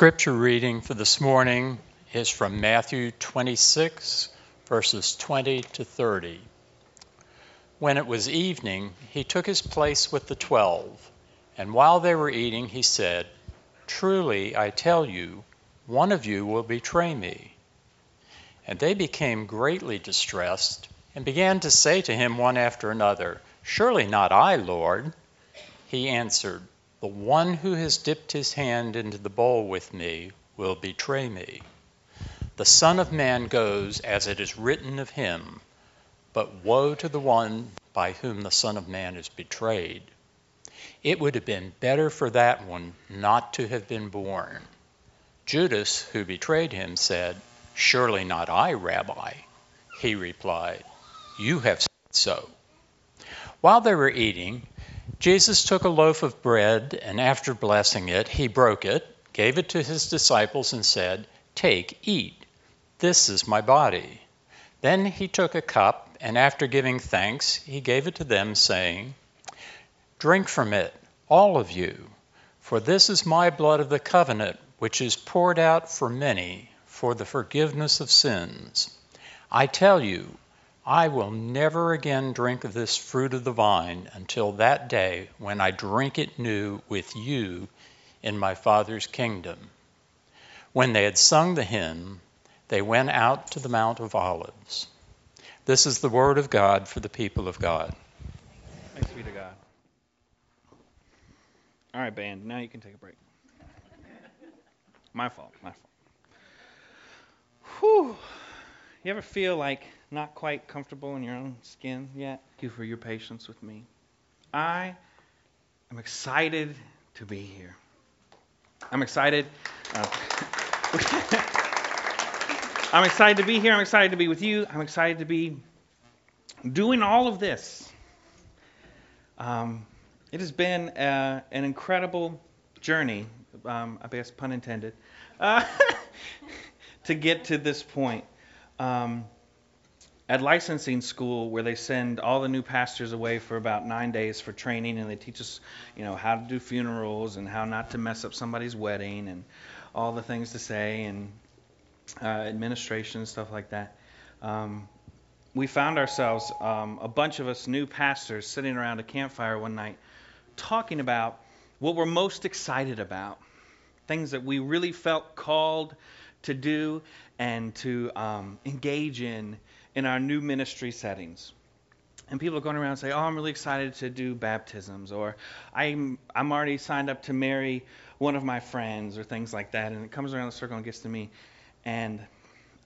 Scripture reading for this morning is from Matthew 26, verses 20 to 30. When it was evening, he took his place with the twelve, and while they were eating, he said, Truly, I tell you, one of you will betray me. And they became greatly distressed, and began to say to him one after another, Surely not I, Lord. He answered, The one who has dipped his hand into the bowl with me will betray me. The Son of Man goes as it is written of him, but woe to the one by whom the Son of Man is betrayed. It would have been better for that one not to have been born. Judas, who betrayed him, said, Surely not I, Rabbi. He replied, You have said so. While they were eating, Jesus took a loaf of bread, and after blessing it, he broke it, gave it to his disciples, and said, Take, eat. This is my body. Then he took a cup, and after giving thanks, he gave it to them, saying, Drink from it, all of you, for this is my blood of the covenant, which is poured out for many for the forgiveness of sins. I tell you, I will never again drink of this fruit of the vine until that day when I drink it new with you in my Father's kingdom. When they had sung the hymn, they went out to the Mount of Olives. This is the word of God for the people of God. Thanks be to God. All right, band, now you can take a break. My fault, my fault. Whew. You ever feel like not quite comfortable in your own skin yet? Thank you for your patience with me. I am excited to be here. I'm excited. Uh, I'm excited to be here. I'm excited to be with you. I'm excited to be doing all of this. Um, it has been uh, an incredible journey, um, I guess pun intended, uh, to get to this point. Um, at licensing school, where they send all the new pastors away for about nine days for training, and they teach us, you know, how to do funerals and how not to mess up somebody's wedding and all the things to say and uh, administration, stuff like that. Um, we found ourselves, um, a bunch of us new pastors, sitting around a campfire one night talking about what we're most excited about, things that we really felt called to do and to um, engage in in our new ministry settings. And people are going around and say, "Oh, I'm really excited to do baptisms," or "I'm I'm already signed up to marry one of my friends," or things like that. And it comes around the circle and gets to me, and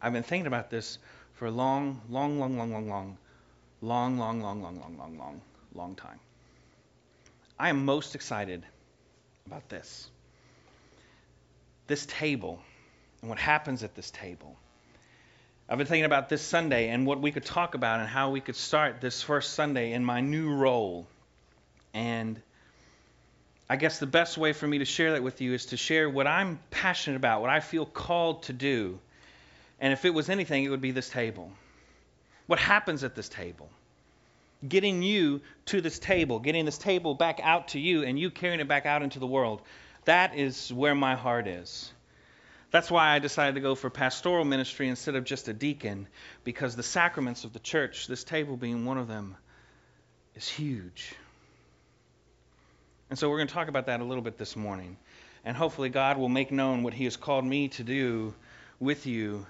I've been thinking about this for a long, long, long, long, long, long, long, long, long, long, long, long, long, long time. I am most excited about this. This table and what happens at this table. I've been thinking about this Sunday and what we could talk about and how we could start this first Sunday in my new role. And I guess the best way for me to share that with you is to share what I'm passionate about, what I feel called to do. And if it was anything, it would be this table. What happens at this table? Getting you to this table, getting this table back out to you, and you carrying it back out into the world. That is where my heart is. That's why I decided to go for pastoral ministry instead of just a deacon, because the sacraments of the church, this table being one of them, is huge. And so we're going to talk about that a little bit this morning. And hopefully, God will make known what He has called me to do with you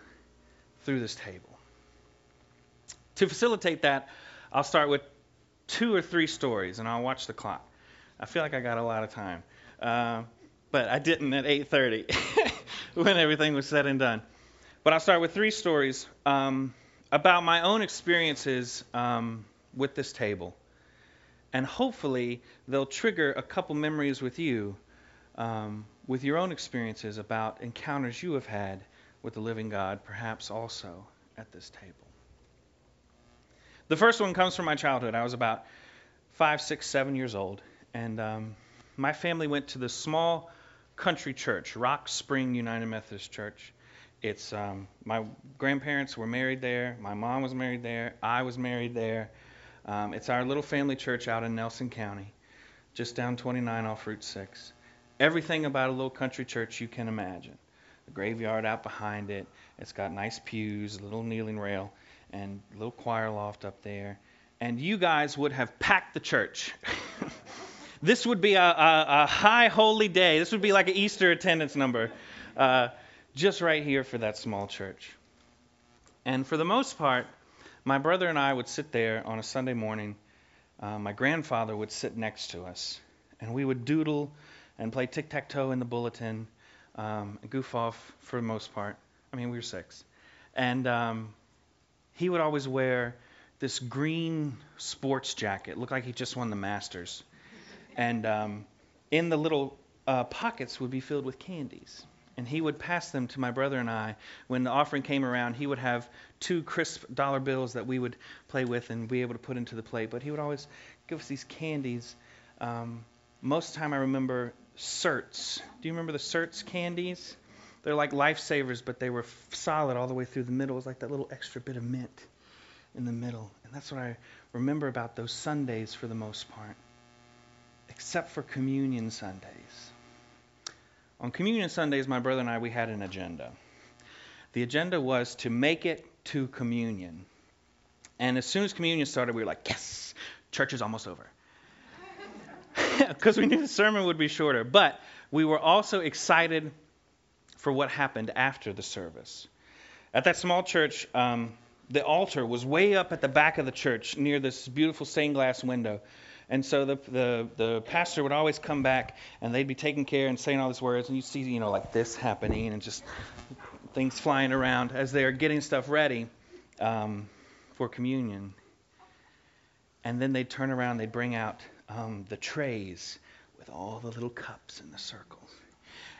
through this table. To facilitate that, I'll start with two or three stories, and I'll watch the clock. I feel like I got a lot of time, uh, but I didn't at 8:30 when everything was said and done. But I'll start with three stories um, about my own experiences um, with this table and hopefully they'll trigger a couple memories with you, um, with your own experiences about encounters you have had with the living God, perhaps also at this table. The first one comes from my childhood. I was about five, six, seven years old, and um, my family went to this small country church, Rock Spring United Methodist Church. It's um, my grandparents were married there, my mom was married there, I was married there. Um, it's our little family church out in Nelson County, just down 29 off Route 6. everything about a little country church you can imagine. The graveyard out behind it. It's got nice pews, a little kneeling rail, and a little choir loft up there. And you guys would have packed the church. this would be a, a, a, high holy day. This would be like an Easter attendance number, uh, just right here for that small church. And for the most part, my brother and I would sit there on a Sunday morning. Uh, my grandfather would sit next to us, and we would doodle and play tic tac toe in the bulletin, um, goof off for the most part. I mean, we were six. And um, he would always wear this green sports jacket, looked like he just won the Masters. And um, in the little uh, pockets would be filled with candies and he would pass them to my brother and I. When the offering came around, he would have two crisp dollar bills that we would play with and be able to put into the plate. But he would always give us these candies. Um, most of the time, I remember Certs. Do you remember the Certs candies? They're like lifesavers, but they were f- solid all the way through the middle. It was like that little extra bit of mint in the middle. And that's what I remember about those Sundays for the most part, except for communion Sundays. On Communion Sundays, my brother and I, we had an agenda. The agenda was to make it to communion. And as soon as communion started, we were like, yes, church is almost over. Because we knew the sermon would be shorter. But we were also excited for what happened after the service. At that small church, um, the altar was way up at the back of the church near this beautiful stained glass window. And so the, the, the pastor would always come back and they'd be taking care and saying all these words, and you see, you know, like this happening and just things flying around as they're getting stuff ready um, for communion. And then they'd turn around, they'd bring out um, the trays with all the little cups in the circles.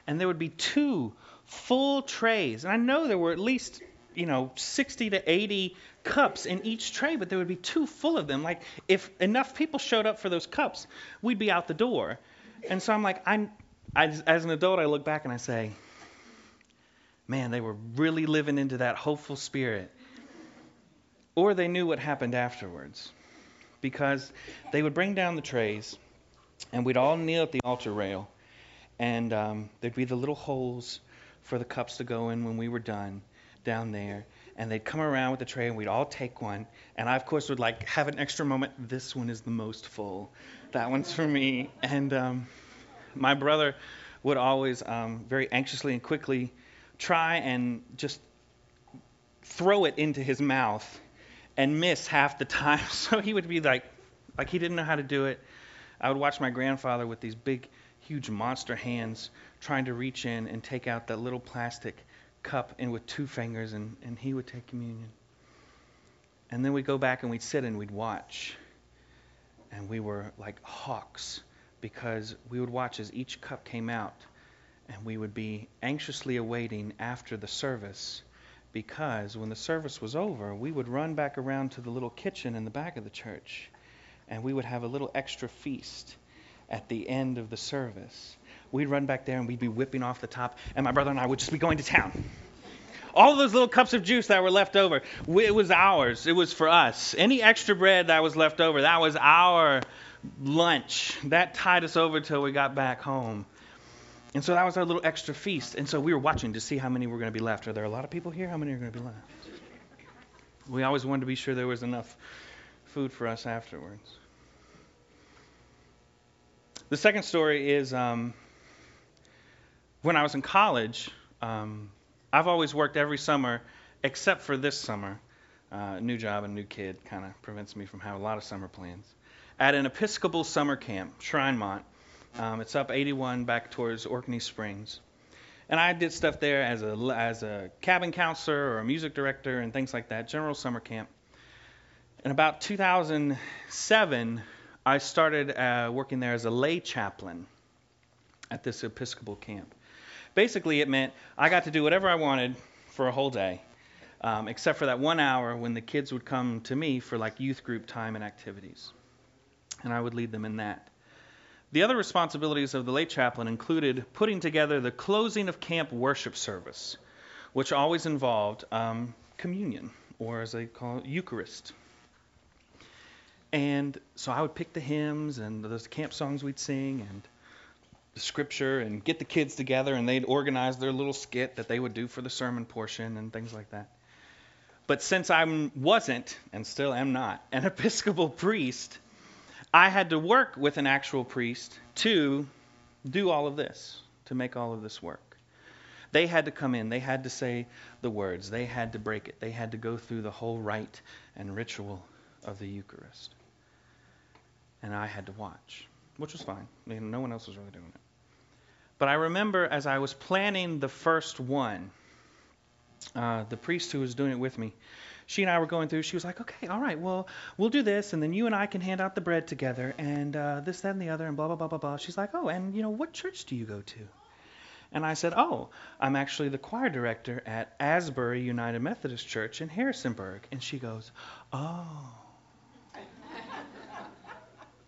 And there would be two full trays. And I know there were at least, you know, 60 to 80 cups in each tray, but there would be two full of them. Like if enough people showed up for those cups, we'd be out the door. And so I'm like, I'm I, as an adult, I look back and I say, man, they were really living into that hopeful spirit. Or they knew what happened afterwards. Because they would bring down the trays, and we'd all kneel at the altar rail, and um, there'd be the little holes for the cups to go in when we were done down there and they'd come around with a tray and we'd all take one. And i of course would like have an extra moment. This one is the most full. That one's for me. And um, my brother would always um, very anxiously and quickly try and just throw it into his mouth and miss half the time. So he would be like like he didn't know how to do it. I would watch my grandfather with these big huge monster hands trying to reach in and take out that little plastic cup in with two fingers, and, and he would take communion. And then we'd go back and we'd sit and we'd watch. And we were like hawks because we would watch as each cup came out, and we would be anxiously awaiting after the service because when the service was over, we would run back around to the little kitchen in the back of the church and we would have a little extra feast at the end of the service we'd run back there and we'd be whipping off the top, and my brother and I would just be going to town. All those little cups of juice that were left over, it was ours. It was for us. Any extra bread that was left over, that was our lunch. That tied us over till we got back home. And so that was our little extra feast. And so we were watching to see how many were going to be left. Are there a lot of people here? How many are going to be left? We always wanted to be sure there was enough food for us afterwards. The second story is um, when I was in college, um, I've always worked every summer except for this summer. Uh, new job and new kid kind of prevents me from having a lot of summer plans. At an Episcopal summer camp, Shrinemont. Um, it's up 81 back towards Orkney Springs. And I did stuff there as a, as a cabin counselor or a music director and things like that, general summer camp. In about 2007, I started uh, working there as a lay chaplain at this Episcopal camp. Basically, it meant I got to do whatever I wanted for a whole day, um, except for that one hour when the kids would come to me for like youth group time and activities. And I would lead them in that. The other responsibilities of the lay chaplain included putting together the closing of camp worship service, which always involved um, communion, or as they call it, Eucharist. And so I would pick the hymns and those camp songs we'd sing and the scripture and get the kids together, and they'd organize their little skit that they would do for the sermon portion and things like that. But since I wasn't, and still am not, an Episcopal priest, I had to work with an actual priest to do all of this, to make all of this work. They had to come in, they had to say the words, they had to break it, they had to go through the whole rite and ritual of the Eucharist. And I had to watch, which was fine. I mean, no one else was really doing it. But I remember as I was planning the first one, uh, the priest who was doing it with me, she and I were going through. She was like, "Okay, all right, well, we'll do this, and then you and I can hand out the bread together, and uh, this, that, and the other, and blah, blah, blah, blah, blah." She's like, "Oh, and you know, what church do you go to?" And I said, "Oh, I'm actually the choir director at Asbury United Methodist Church in Harrisonburg." And she goes, "Oh,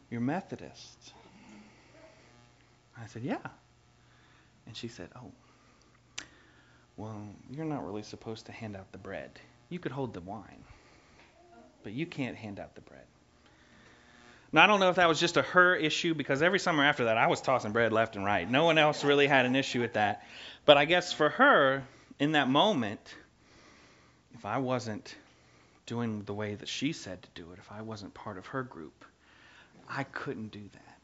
you're Methodist?" I said, "Yeah." And she said, "Oh." Well, you're not really supposed to hand out the bread. You could hold the wine, but you can't hand out the bread. Now, I don't know if that was just a her issue because every summer after that, I was tossing bread left and right. No one else really had an issue with that. But I guess for her, in that moment, if I wasn't doing the way that she said to do it, if I wasn't part of her group, I couldn't do that.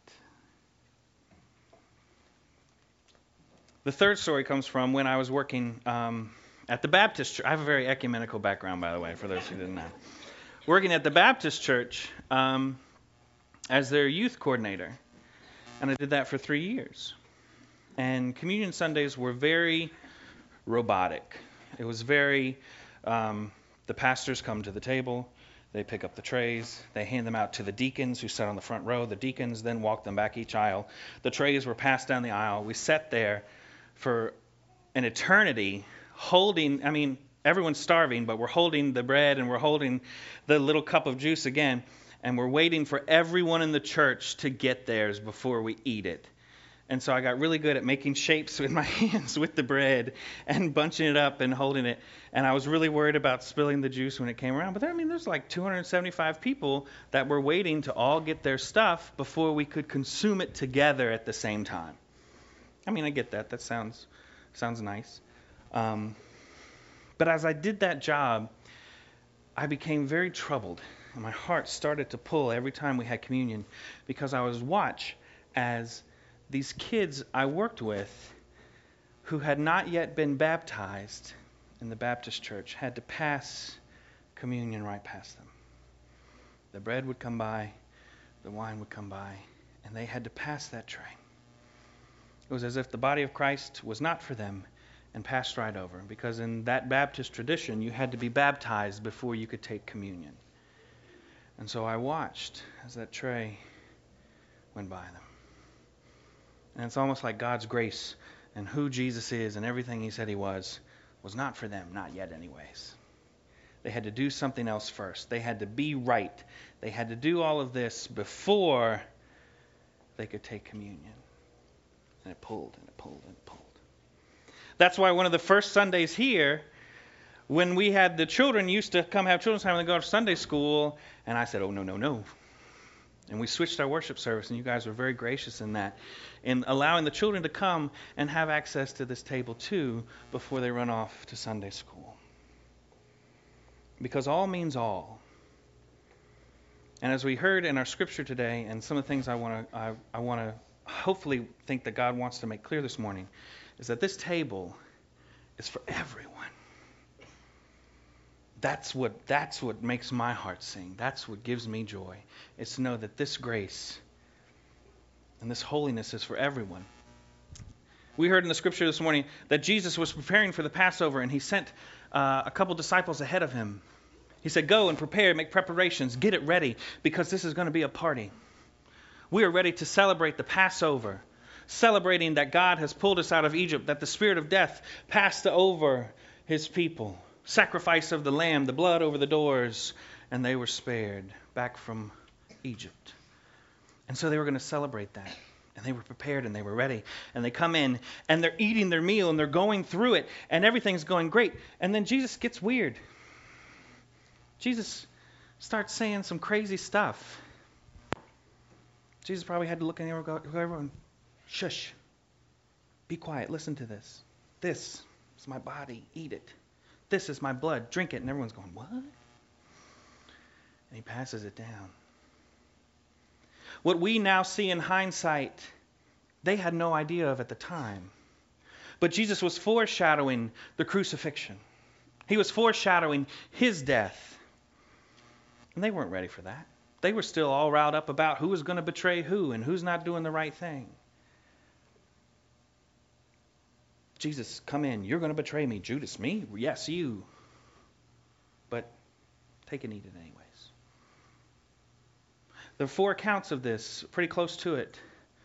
The third story comes from when I was working um, at the Baptist church. I have a very ecumenical background, by the way, for those who didn't know. Working at the Baptist church um, as their youth coordinator. And I did that for three years. And communion Sundays were very robotic. It was very, um, the pastors come to the table, they pick up the trays, they hand them out to the deacons who sat on the front row. The deacons then walk them back each aisle. The trays were passed down the aisle. We sat there for an eternity holding, I mean, everyone's starving, but we're holding the bread and we're holding the little cup of juice again, and we're waiting for everyone in the church to get theirs before we eat it. And so I got really good at making shapes with my hands with the bread and bunching it up and holding it. And I was really worried about spilling the juice when it came around. But there, I mean, there's like 275 people that were waiting to all get their stuff before we could consume it together at the same time. I mean, I get that. That sounds sounds nice. Um, but as I did that job, I became very troubled, and my heart started to pull every time we had communion because I was watch as these kids I worked with who had not yet been baptized in the Baptist church had to pass communion right past them. The bread would come by, the wine would come by, and they had to pass that tray. It was as if the body of Christ was not for them and passed right over, because in that Baptist tradition, you had to be baptized before you could take communion. And so I watched as that tray went by them. And it's almost like God's grace and who Jesus is and everything he said he was was not for them, not yet, anyways. They had to do something else first. They had to be right. They had to do all of this before they could take communion. And it pulled and it pulled and it pulled. That's why one of the first Sundays here, when we had the children used to come have children's time and go to Sunday school, and I said, oh, no, no, no. And we switched our worship service, and you guys were very gracious in that, in allowing the children to come and have access to this table too before they run off to Sunday school. Because all means all. And as we heard in our scripture today, and some of the things I want to I, I want to hopefully think that God wants to make clear this morning is that this table is for everyone. That's what, that's what makes my heart sing. That's what gives me joy. It's to know that this grace and this holiness is for everyone. We heard in the scripture this morning that Jesus was preparing for the Passover and he sent uh, a couple disciples ahead of him. He said, Go and prepare, make preparations, get it ready, because this is going to be a party. We are ready to celebrate the Passover, celebrating that God has pulled us out of Egypt, that the spirit of death passed over his people. Sacrifice of the lamb, the blood over the doors, and they were spared back from Egypt. And so they were going to celebrate that. And they were prepared and they were ready. And they come in and they're eating their meal and they're going through it and everything's going great. And then Jesus gets weird. Jesus starts saying some crazy stuff. Jesus probably had to look in the air and go, everyone, shush, Be quiet. Listen to this. This is my body. Eat it. This is my blood. Drink it. And everyone's going, What? And he passes it down. What we now see in hindsight, they had no idea of at the time. But Jesus was foreshadowing the crucifixion, he was foreshadowing his death. And they weren't ready for that. They were still all riled up about who was going to betray who and who's not doing the right thing. Jesus, come in. You're going to betray me. Judas, me? Yes, you. But take and eat it anyways. There are four accounts of this, pretty close to it.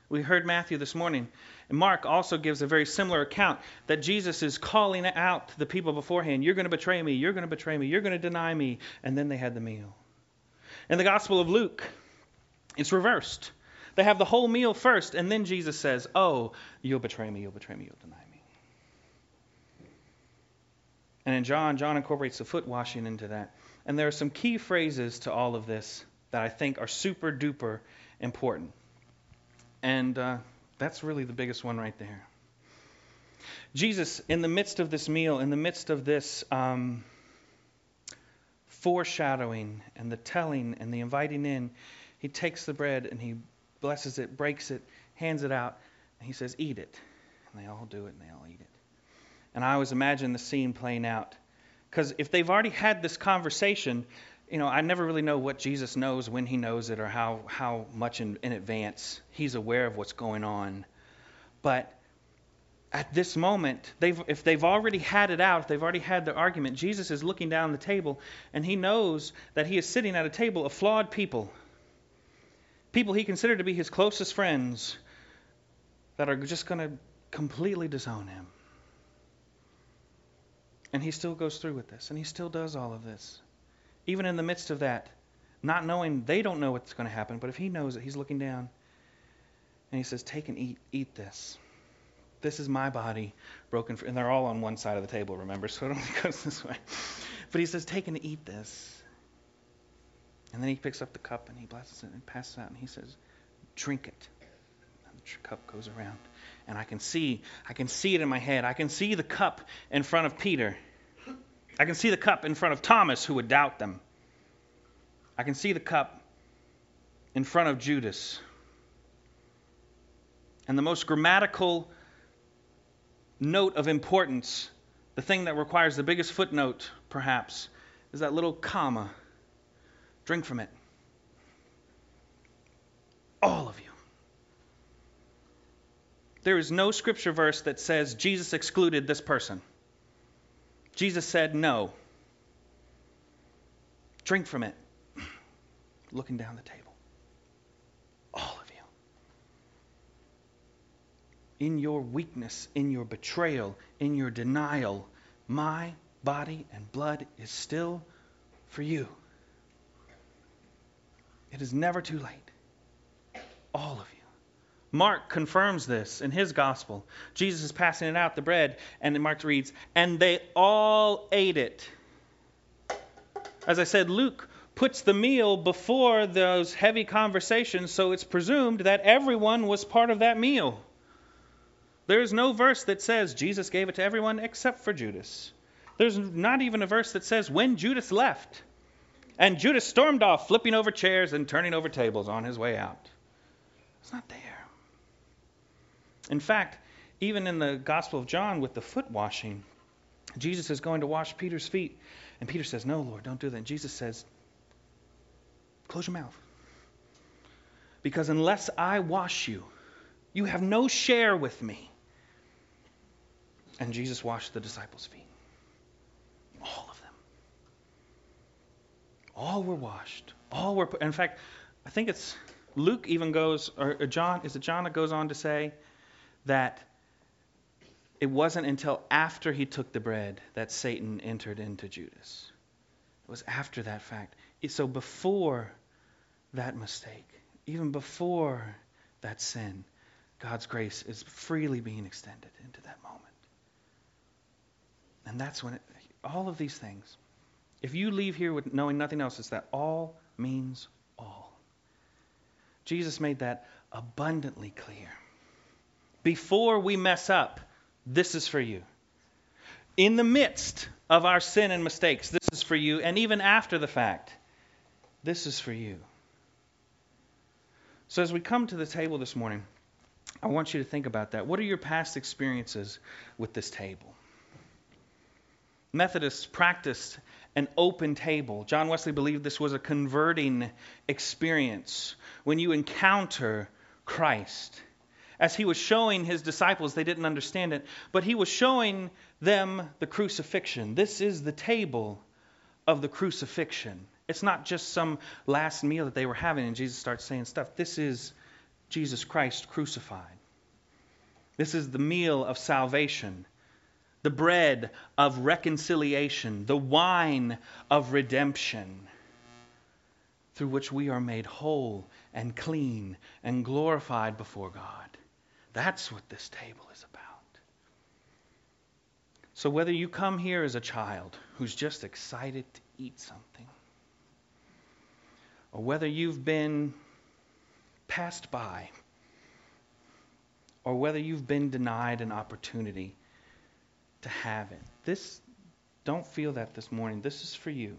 We heard Matthew this morning. And Mark also gives a very similar account that Jesus is calling out to the people beforehand You're going to betray me, you're going to betray me, you're going to deny me. And then they had the meal. In the Gospel of Luke, it's reversed. They have the whole meal first, and then Jesus says, Oh, you'll betray me, you'll betray me, you'll deny me. And in John, John incorporates the foot washing into that. And there are some key phrases to all of this that I think are super duper important. And uh, that's really the biggest one right there. Jesus, in the midst of this meal, in the midst of this um, foreshadowing and the telling and the inviting in, he takes the bread and he blesses it, breaks it, hands it out, and he says, Eat it. And they all do it and they all eat it. And I always imagine the scene playing out. Because if they've already had this conversation, you know, I never really know what Jesus knows, when he knows it, or how, how much in, in advance he's aware of what's going on. But at this moment, they've, if they've already had it out, if they've already had the argument, Jesus is looking down the table and he knows that he is sitting at a table of flawed people. People he considered to be his closest friends that are just going to completely disown him. And he still goes through with this, and he still does all of this even in the midst of that, not knowing they don't know what's going to happen, but if he knows it, he's looking down and he says, Take and eat, eat this. This is my body broken for, and they're all on one side of the table, remember, so it only goes this way. But he says, Take and eat this. And then he picks up the cup and he blesses it and passes it out and he says, Drink it. And the cup goes around. And I can see, I can see it in my head. I can see the cup in front of Peter. I can see the cup in front of Thomas, who would doubt them. I can see the cup in front of Judas. And the most grammatical note of importance, the thing that requires the biggest footnote, perhaps, is that little comma. Drink from it. All of you. There is no scripture verse that says Jesus excluded this person. Jesus said, No. Drink from it. Looking down the table. All of you. In your weakness, in your betrayal, in your denial, my body and blood is still for you. It is never too late. All of you. Mark confirms this in his gospel. Jesus is passing it out, the bread, and Mark reads, And they all ate it. As I said, Luke puts the meal before those heavy conversations, so it's presumed that everyone was part of that meal. There is no verse that says Jesus gave it to everyone except for Judas. There's not even a verse that says when Judas left. And Judas stormed off, flipping over chairs and turning over tables on his way out. It's not there. In fact, even in the Gospel of John with the foot washing, Jesus is going to wash Peter's feet. And Peter says, No, Lord, don't do that. And Jesus says, Close your mouth. Because unless I wash you, you have no share with me. And Jesus washed the disciples' feet. All of them. All were washed. All were. In fact, I think it's Luke even goes, or John, is it John that goes on to say, that it wasn't until after he took the bread that Satan entered into Judas. It was after that fact. So before that mistake, even before that sin, God's grace is freely being extended into that moment. And that's when it, all of these things, if you leave here with knowing nothing else, it's that all means all. Jesus made that abundantly clear. before we mess up, this is for you. In the midst of our sin and mistakes, this is for you. And even after the fact, this is for you. So as we come to the table this morning, I want you to think about that. What are your past experiences with this table? Methodists practiced an open table. John Wesley believed this was a converting experience when you encounter Christ. As he was showing his disciples, they didn't understand it, but he was showing them the crucifixion. This is the table of the crucifixion. It's not just some last meal that they were having and Jesus starts saying stuff. This is Jesus Christ crucified. This is the meal of salvation, the bread of reconciliation, the wine of redemption, through which we are made whole and clean and glorified before God. That's what this table is about. So, whether you come here as a child who's just excited to eat something, or whether you've been passed by, or whether you've been denied an opportunity to have it. This don't feel that this morning. This is for you.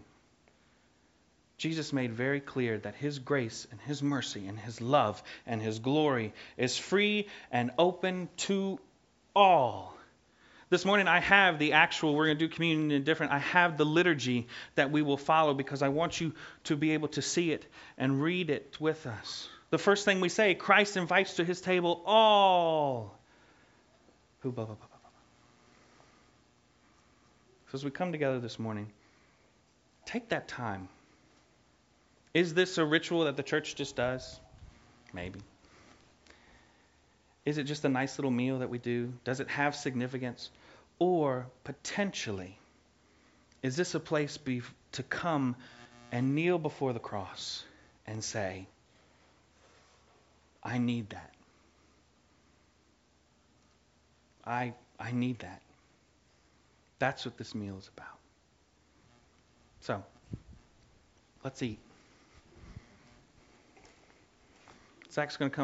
Jesus made very clear that his grace and his mercy and his love and his glory is free and open to all. This morning I have the actual, we're going to do communion in different, I have the liturgy that we will follow because I want you to be able to see it and read it with us. The first thing we say, Christ invites to his table all who blah, blah, blah. So as we come together this morning, take that time. Is this a ritual that the church just does? Maybe. Is it just a nice little meal that we do? Does it have significance? Or potentially, is this a place be, to come and kneel before the cross and say, I need that. I, I need that. That's what this meal is about. So, let's eat. Zach's going to come.